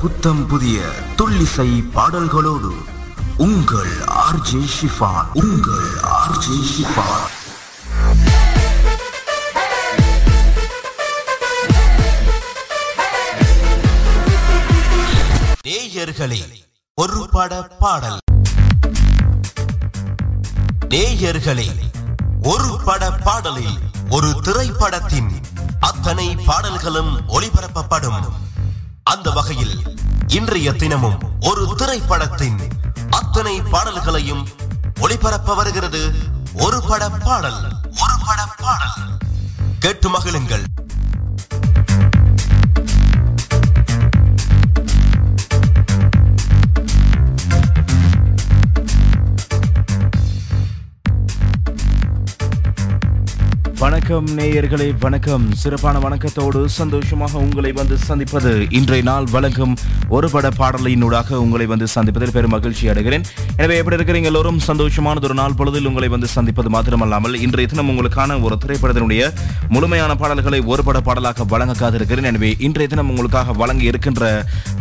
புத்தம் புதிய துள்ளிசை பாடல்களோடு உங்கள் ஆர்ஜே ஷிஃபான் உங்கள் ஆர்ஜே ஷிஃபான். நேயர்களே ஒரு பட பாடல். நேயர்களே ஒரு பட பாடலில் ஒரு திரைப்படத்தின் அத்தனை பாடல்களும் ஒளிபரப்பப்படும். அந்த வகையில் இன்றைய தினமும் ஒரு திரைப்படத்தின் அத்தனை பாடல்களையும் ஒளிபரப்ப வருகிறது ஒரு பட பாடல் ஒரு பட பாடல். கேட்டு மகிழுங்கள். வணக்கம் நேயர்களே வணக்கம். சிறப்பான வணக்கத்தோடு சந்தோஷமாக உங்களை வந்து சந்திப்பது இன்றைய நாள் வழங்கும் ஒரு பட பாடலினூடாக உங்களை வந்து சந்திப்பதில் பெரும் மகிழ்ச்சி அடைகிறேன். எனவே எப்படி இருக்கிறீங்க எல்லோரும்? சந்தோஷமானது ஒரு நாள் பொழுதில் உங்களை வந்து சந்திப்பது மாத்திரமல்லாமல் இன்றைய தினம் உங்களுக்கான ஒரு திரைப்படத்தினுடைய முழுமையான பாடல்களை ஒரு பட பாடலாக வழங்க காத்திருக்கிறேன் எனவே இன்றைய தினம் உங்களுக்காக வழங்க இருக்கின்ற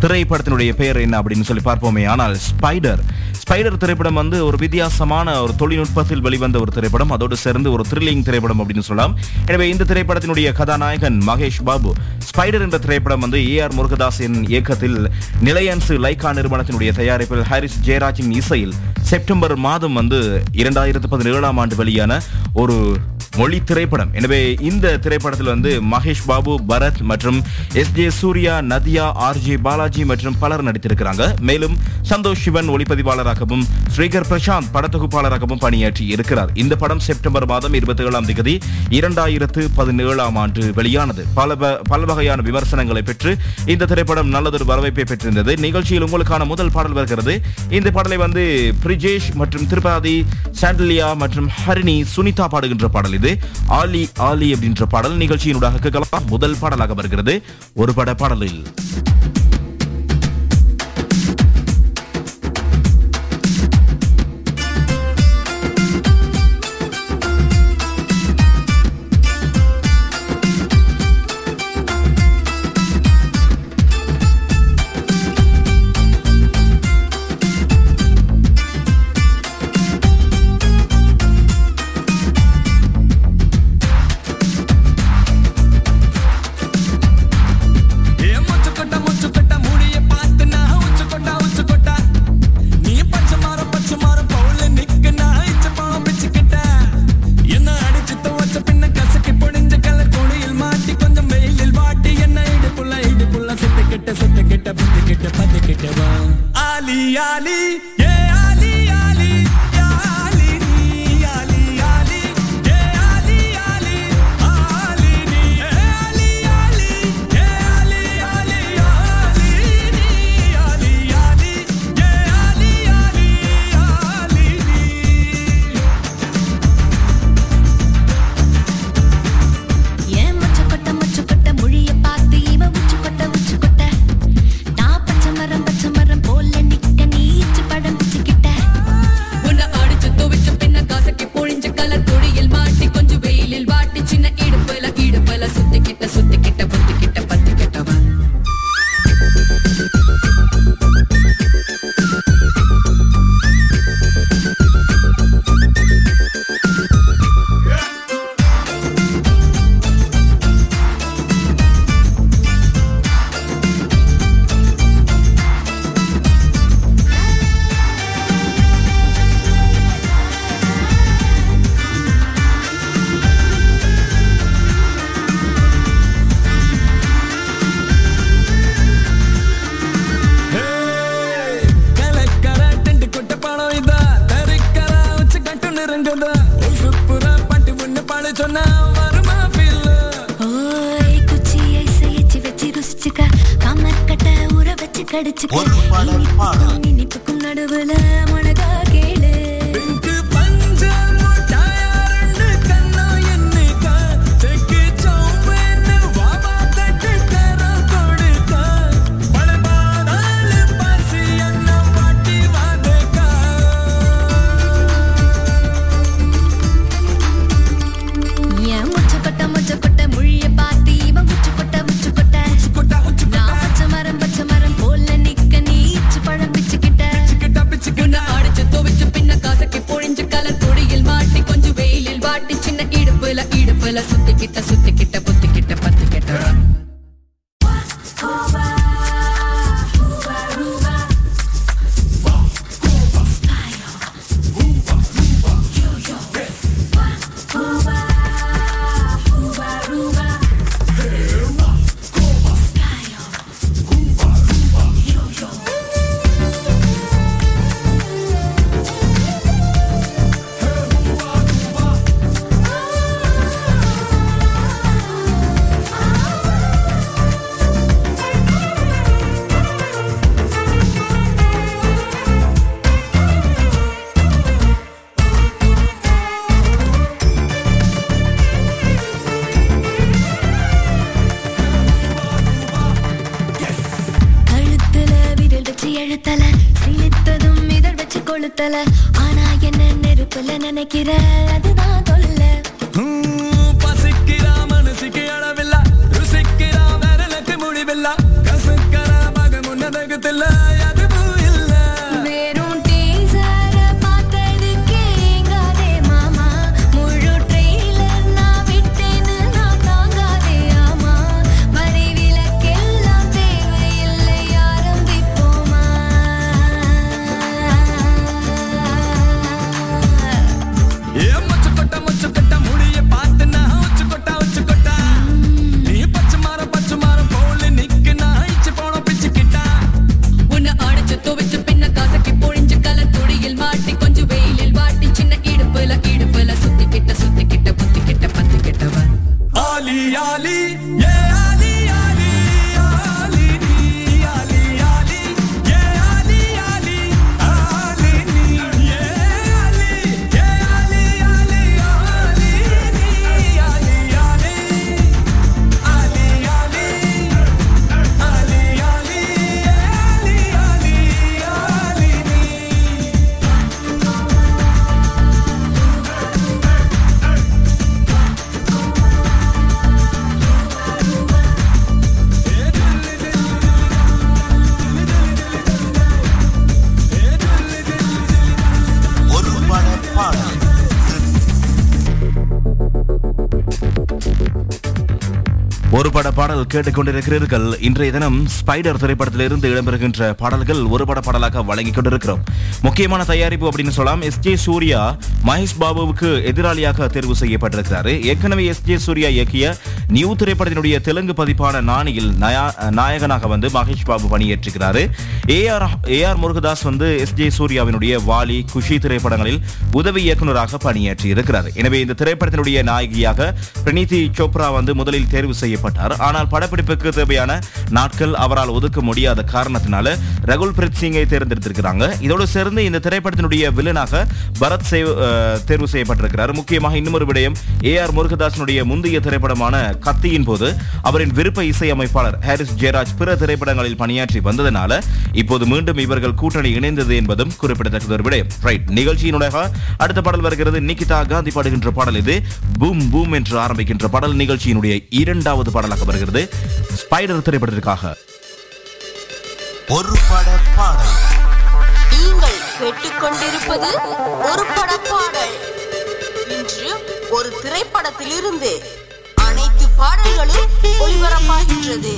திரைப்படத்தினுடைய பெயர் என்ன அப்படின்னு சொல்லி பார்ப்போமே. ஆனால் ஸ்பைடர் ஸ்பைடர் திரைப்படம் வந்து ஒரு வித்தியாசமான ஒரு தொழில்நுட்பத்தில் வெளிவந்த ஒரு திரைப்படம். அதோடு சேர்ந்து ஒரு த்ரில்லிங் திரைப்படம் அப்படின்னு சொல்லலாம். எனவே இந்த திரைப்படத்தினுடைய கதாநாயகன் மகேஷ் பாபு ஸ்பைடர் என்ற திரைப்படம் வந்து ஏ ஆர் முருகதாஸின் இயக்கத்தில் நிலையன்சு லைகா நிறுவனத்தினுடைய தயாரிப்பில் ஹாரிஸ் ஜெயராஜின் இசையில் செப்டம்பர் மாதம் வந்து இரண்டாயிரத்து பதினேழாம் ஆண்டு வெளியான ஒரு மொழி திரைப்படம். எனவே இந்த திரைப்படத்தில் வந்து மகேஷ் பாபு பரத் மற்றும் S J Suryah Nadhiya R J Balaji மற்றும் பலர் நடித்திருக்கிறாங்க. மேலும் சந்தோஷ் சிவன் ஒளிப்பதிவாளராகவும் ஸ்ரீகர் பிரசாந்த் படத்தொகுப்பாளராகவும் பணியாற்றி இருக்கிறார். இந்த படம் செப்டம்பர் மாதம் இருபத்தி ஏழாம் தேதி இரண்டாயிரத்து பதினேழாம் ஆண்டு வெளியானது. பல பல வகையான விமர்சனங்களை பெற்று இந்த திரைப்படம் நல்லதொரு வரவேற்பை பெற்றிருந்தது. நிகழ்ச்சியில் உங்களுக்கான முதல் பாடல் வருகிறது. இந்த பாடலை வந்து பிரிஜேஷ் மற்றும் திருபாதி சாண்டலியா மற்றும் ஹரிணி சுனிதா பாடுகின்ற பாடல் இது. ஆலி ஆலி அப்படின்ற பாடல் நிகழ்ச்சியினூடாக கேட்கலாம். முதல் பாடலாக வருகிறது. ஒரு பட பாடலில். சொன்னா வருமா பில்ல ஓய் குச்சியை செய்யச்சு வச்சு ருசிச்சுக்க காமர் கட்ட ஊற வச்சு கடிச்சுக்க. நடுவுல மன கொளுத்தல ஆனா என்ன நெருப்புல நினைக்கிற? அதுதான் தொல்ல. பசிக்கிறா மனசுக்கு அளவில்ல. ருசிக்கிறா விரலுக்கு முடிவில்ல. கசுக்கிறா மக முன்னதகத்தில்ல ஒரு பட பாடல் கேட்டுக்கொண்டிருக்கிறீர்கள். இன்றைய தினம் ஸ்பைடர் திரைப்படத்திலிருந்து இடம்பெறுகின்ற பாடல்கள் ஒரு பட பாடலாக வழங்கிக் கொண்டிருக்கிறோம். முக்கியமான தயாரிப்பு அப்படின்னு சொல்லலாம் எஸ் ஜே சூர்யா மகேஷ் பாபுவுக்கு எதிராளியாக தேர்வு செய்யப்பட்டிருக்கிறார். ஏற்கனவே எஸ் ஜே சூர்யா இயக்கிய நியூ திரைப்படத்தினுடைய தெலுங்கு பதிப்பான நாணியில் நாயகனாக வந்து Mahesh Babu பணியேற்றுகிறார் A R A R Murugadoss வந்து எஸ் ஜே சூர்யாவினுடைய வாலி குஷி திரைப்படங்களில் உதவி இயக்குநராக பணியாற்றி இருக்கிறார் எனவே இந்த திரைப்படத்தினுடைய நாயகியாக பிரணீதி சோப்ரா வந்து முதலில் தேர்வு செய்யப்பட்டார் ஆனால் படப்பிடிப்புக்கு தேவையான நாட்கள் அவரால் ஒதுக்க முடியாத காரணத்தினால ரகுல் பிரீத் சிங்கை தேர்ந்தெடுத்திருக்கிறாங்க. இதோடு சேர்ந்து இந்த திரைப்படத்தினுடைய வில்லனாக பரத் தேர்வு செய்யப்பட்டிருக்கிறார். முக்கியமாக இன்னொரு விடயம் ஏ ஆர் முருகதாசனுடைய முந்தைய திரைப்படமான கத்தியின் போது அவரின் விருப்ப இசையமைப்பாளர் ஹாரிஸ் ஜெயராஜ் பிற திரைப்படங்களில் பணியாற்றி வந்ததனால இப்போது மீண்டும் இவர்கள் கூட்டணி இணைந்தது என்பதும் குறிப்பிடத்தக்கது ஒரு விடயம். ரைட் நிகழ்ச்சியினுடைய அடுத்த பாடல் வருகிறது. நிகிதா காந்தி பாடுகின்ற பாடல் இது. பூம் பூம் என்று ஆரம்பிக்கின்ற பாடல் நிகழ்ச்சியினுடைய இரண்டாவது பாடலாக வருகிறது. ஸ்பைடர் திரைப்படத்திற்காக. ஒரு பட பாடல். நீங்கள் கேட்டுக்கொண்டிருப்பது ஒரு படப்பாடல் இன்று ஒரு திரைப்படத்திலிருந்து அனைத்து பாடல்களும் ஒளிபரப்பாகின்றது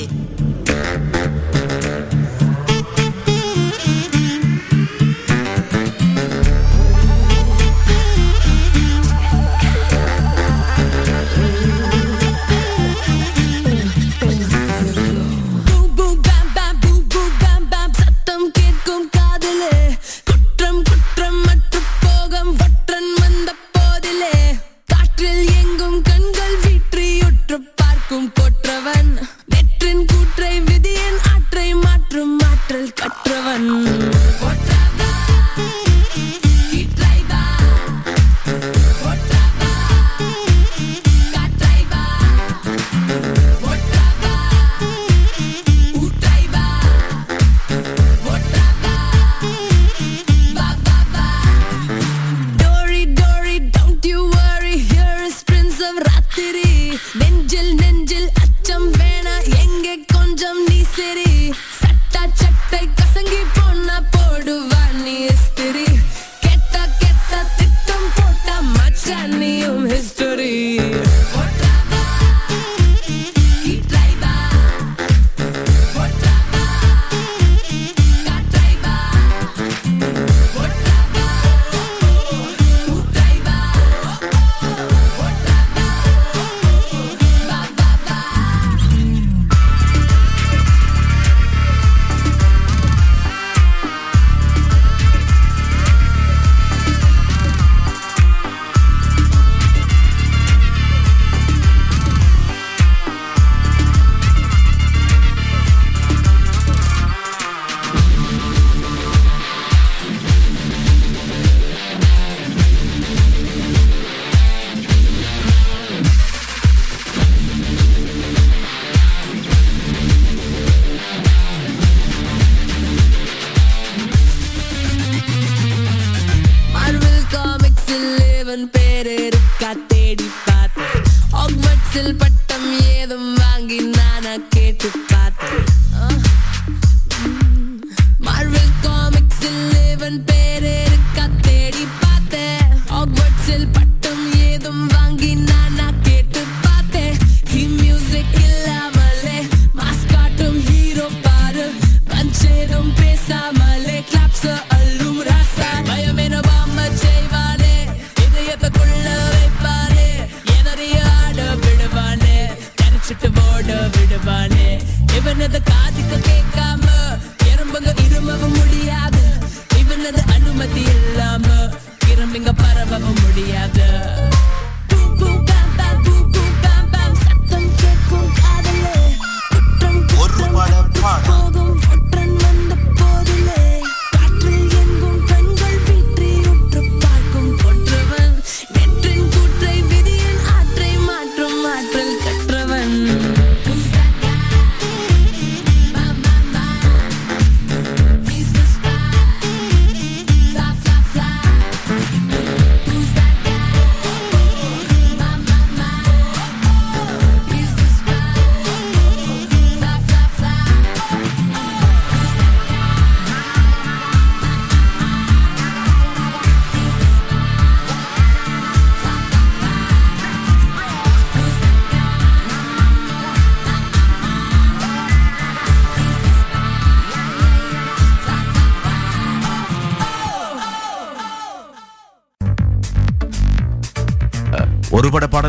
So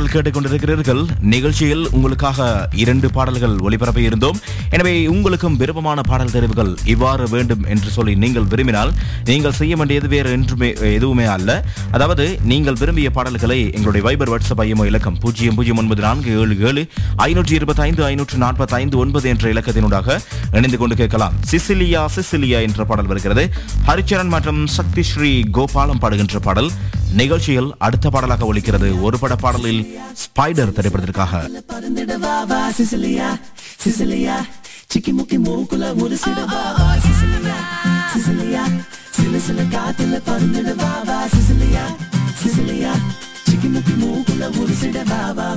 நீங்கள் கேட்டுக்கொண்டிருக்கிறீர்கள் நிகழ்ச்சியில் உங்களுக்காக இரண்டு பாடல்கள் ஒளிபரப்ப இருந்தோம். எனவே உங்களுக்கும் விருப்பமான பாடல் தெரிவுகள் இவ்வாறு வேண்டும் என்று சொல்லி நீங்கள் விரும்பினால் நீங்கள் செய்ய வேண்டியது வேறு என்றுமே எதுவுமே அல்ல. அதாவது நீங்கள் விரும்பிய பாடல்களை எங்களுடைய வைபர் வாட்ஸ்அப் ஐயமோ இலக்கம் பூஜ்ஜியம் பூஜ்ஜியம் ஒன்பது நான்கு ஏழு ஏழு ஐநூற்றி இருபத்தைந்து ஐநூற்று நாற்பத்தைந்து ஒன்பது என்ற இலக்கத்தினூடாக இணைந்து கொண்டு கேட்கலாம். சிசிலியா சிசிலியா என்ற பாடல் வருகிறது. ஹரிச்சரன் மற்றும் சக்தி ஸ்ரீ கோபாலம் பாடுகின்ற பாடல். நிகழ்ச்சியில் அடுத்த பாடலாக ஒலிக்கிறது ஒரு பட பாடலில் ஸ்பைடர் திரைப்படத்திற்காக சிசிலியா சிசிலியா சிக்கி முக்கி மூக்குல ஒரு சிட பாபா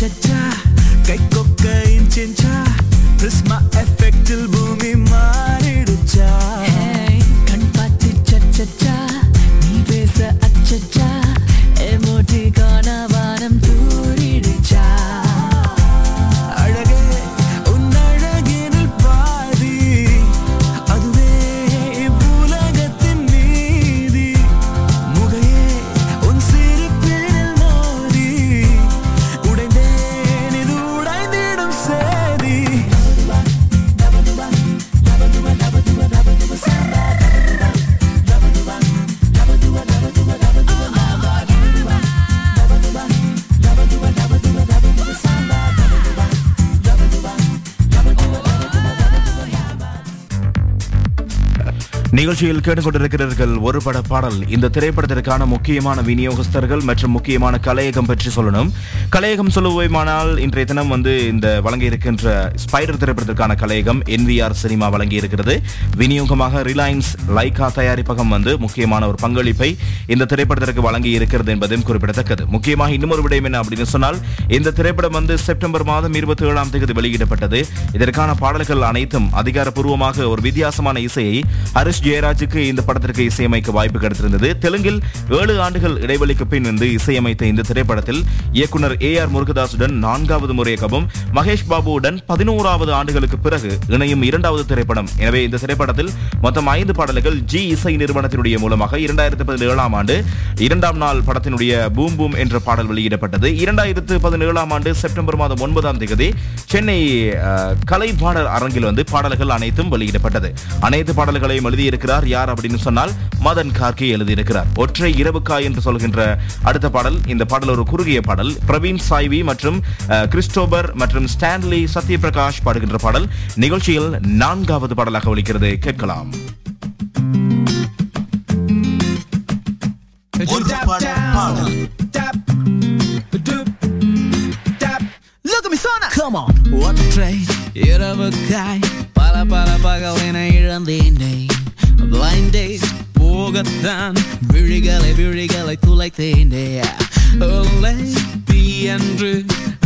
cha cha. நிகழ்ச்சியில் கேட்டுக்கொண்டிருக்கிறீர்கள் ஒரு பட பாடல். இந்த திரைப்படத்திற்கான முக்கியமான விநியோகஸ்தர்கள் மற்றும் முக்கியமான கலையகம் பற்றி சொல்லணும். கலையகம் சொல்லுவோமானால் இன்றைய தினம் வந்து இந்த வழங்கி இருக்கின்ற ஸ்பைடர் திரைப்படத்திற்கான கலையகம் என்விஆர் சினிமா வழங்கி இருக்கிறது விநியோகமாக ரிலையன்ஸ் லைகா தயாரிப்பகம் வந்து முக்கியமான ஒரு பங்களிப்பை இந்த திரைப்படத்திற்கு வழங்கி இருக்கிறது என்பதும் குறிப்பிடத்தக்கது. முக்கியமாக இன்னொரு விடயம் என்ன அப்படின்னு சொன்னால் இந்த திரைப்படம் வந்து செப்டம்பர் மாதம் இருபத்தி ஏழாம் தேதி வெளியிடப்பட்டது. இதற்கான பாடல்கள் அனைத்தும் அதிகாரப்பூர்வமாக ஒரு வித்தியாசமான இசையை ஹரிஷ் ஜெயராஜுக்கு இந்த படத்திற்கு இசையமைக்க வாய்ப்பு கிடைத்திருந்தது. தெலுங்கில் ஏழு ஆண்டுகள் இடைவெளிக்கு பின் வந்து இசையமைத்த இந்த திரைப்படத்தில் இயக்குனர் ஏ ஆர் முருகதாசுடன் நான்காவது முறையாகவும் மகேஷ் பாபுவுடன் பதினோராவது ஆண்டுகளுக்கு பிறகு இணையும் இரண்டாவது திரைப்படம். எனவே இந்த திரைப்படத்தில் மொத்தம் ஐந்து பாடல்கள் ஜி இசை நிறுவனத்தினுடைய மூலமாக இரண்டாயிரத்தி பதினேழாம் ஆண்டு இரண்டாம் நாள் படத்தினுடைய பூம் பூம் என்ற பாடல் வெளியிடப்பட்டது. இரண்டாயிரத்து பதினேழாம் ஆண்டு செப்டம்பர் மாதம் ஒன்பதாம் தேதி சென்னை கலை பாடல் அரங்கில் வந்து பாடல்கள் அனைத்தும் வெளியிடப்பட்டது. அனைத்து பாடல்களையும் எழுதியிருக்கிறார். யார் அப்படின்னு சொன்னால் மதன் கார்கே எழுதியிருக்கிறார். ஒற்றை இரவுக்கா என்று சொல்கின்ற அடுத்த பாடல் இந்த பாடல் ஒரு குறுகிய பாடல். பிரவீன் சாய்வி மற்றும் கிறிஸ்டோபர் மற்றும் ஸ்டான்லி சத்யபிரகாஷ் பாடுகின்ற பாடல். நிகழ்ச்சியில் நான்காவது பாடலாக ஒலிக்கிறது. கேட்கலாம். ஒற்றை இரவுக்காய் பல பல பகலின இழந்தேனே. Blind days போகத்தான் விழிகளை விழிகளை துளைத்தேனே ஒல்லை தீ என்று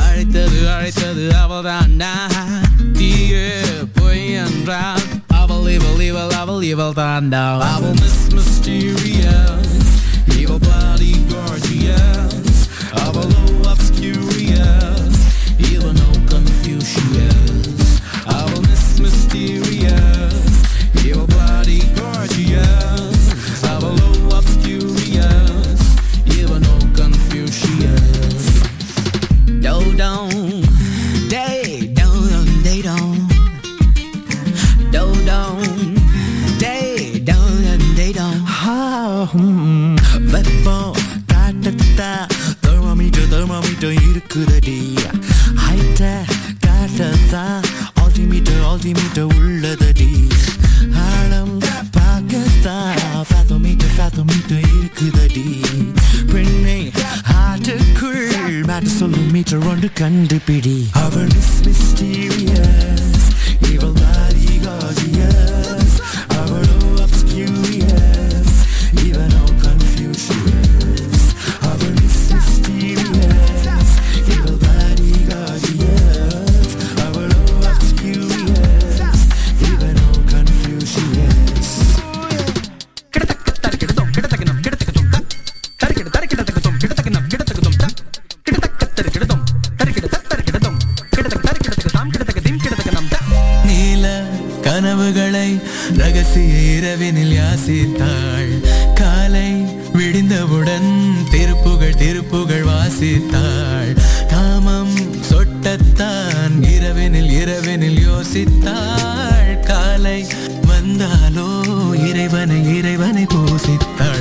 அழைத்தது அழைத்தது அவள்தான் நான் தீயே பொய் என்றால் அவள் இவள் இவள் அவள் இவள் தான் அவள் மிஸ் மிஸ்டீரியஸ் இவள் வெப்பம் காட்டத்தா. தெர்மோமீட்டர் தெர்மோமீட்டர் இருக்குதடி. ஹைட்ட காட்டத்தா. ஆல்டிமீட்டர் ஆல்டிமீட்டர் உள்ளதடி. ஆழம் பார்க்கத்தா. Fathometer fathometer இருக்குதடி. பெண்ணை ஹார்ட்டுக்குள் மேட்ட சொல்லும் மீட்டர் ஒன்று கண்டுபிடி. அவள் மிஸ் மிஸ்டீரியஸ் ரகசிய இரவினில் யாசித்தாள். காலை விடிந்தவுடன் திருப்புகள் திருப்புகள் வாசித்தாள். காமம் சொட்டத்தான் இரவினில் இரவினில் யோசித்தாள். காலை வந்தாலோ இறைவனை இறைவனை போசித்தாள்.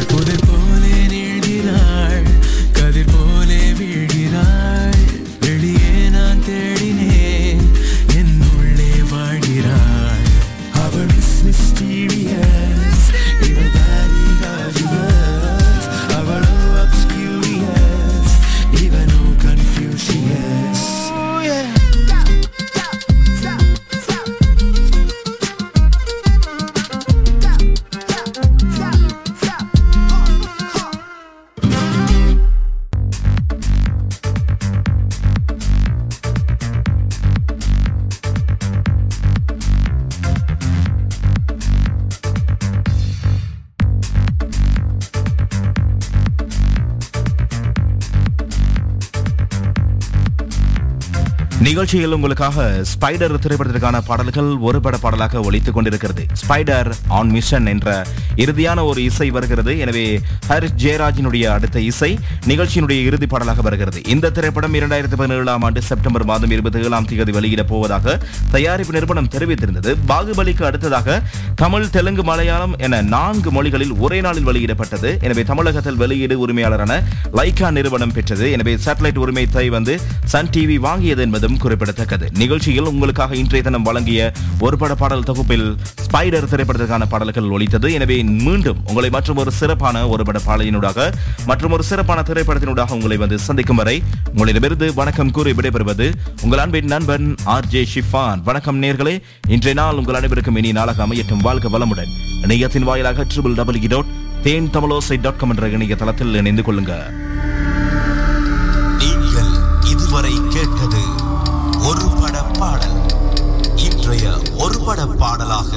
நிகழ்ச்சியில் உங்களுக்காக ஸ்பைடர் திரைப்படத்திற்கான பாடல்கள் ஒரு பட பாடலாக ஒழித்துக் கொண்டிருக்கிறது. ஸ்பைடர் ஆன் மிஷன் என்ற இறுதியான ஒரு இசை வருகிறது. எனவே ஹரிஷ் ஜெயராஜினுடைய அடுத்த இசை நிகழ்ச்சியினுடைய இறுதி பாடலாக வருகிறது. இந்த திரைப்படம் இரண்டாயிரத்தி பதினேழாம் ஆண்டு செப்டம்பர் மாதம் இருபத்தி ஏழாம் தேதி வெளியிட போவதாக தயாரிப்பு நிறுவனம் தெரிவித்திருந்தது. பாகுபலிக்கு அடுத்ததாக தமிழ் தெலுங்கு மலையாளம் என நான்கு மொழிகளில் ஒரே நாளில் வெளியிடப்பட்டது. எனவே தமிழகத்தில் வெளியீடு உரிமையாளரான லைகா நிறுவனம் பெற்றது. எனவே சேட்டலைட் உரிமைத்தை வந்து சன் டிவி வாங்கியது என்பதும் குறிப்பிடத்தக்கது. நிகழ்ச்சியில் உங்களுக்காக இன்றைய தினம் வழங்கிய ஒரு பட பாடல் தொகுப்பில் ஸ்பைடர் திரைப்படத்திற்கான பாடல்கள் ஒழித்தது எனவே மீண்டும் உங்களை மற்றும் ஒரு சிறப்பான ஒரு பட பாடலினூடாக மற்றும் ஒரு சிறப்பான திரைப்படத்தினூடாக உங்களை வந்து சந்திக்கும் வரை உங்களிடமிருந்து வணக்கம் கூறி விடைபெறுவது உங்கள் அன்பின் நண்பன் ஆர் ஜே ஷிஃபான். வணக்கம் நேர்களே. இன்றைய நாள் உங்கள் அனைவருக்கும் இனி நாளாக அமையட்டும். வாழ்க வளமுடன். இணையத்தின் வாயிலாக triple W dot Then Tamilosai dot com என்ற இணைய தளத்தில் இணைந்து கொள்ளுங்கள். ஒரு பட பாடல். இன்றைய ஒரு பட பாடலாக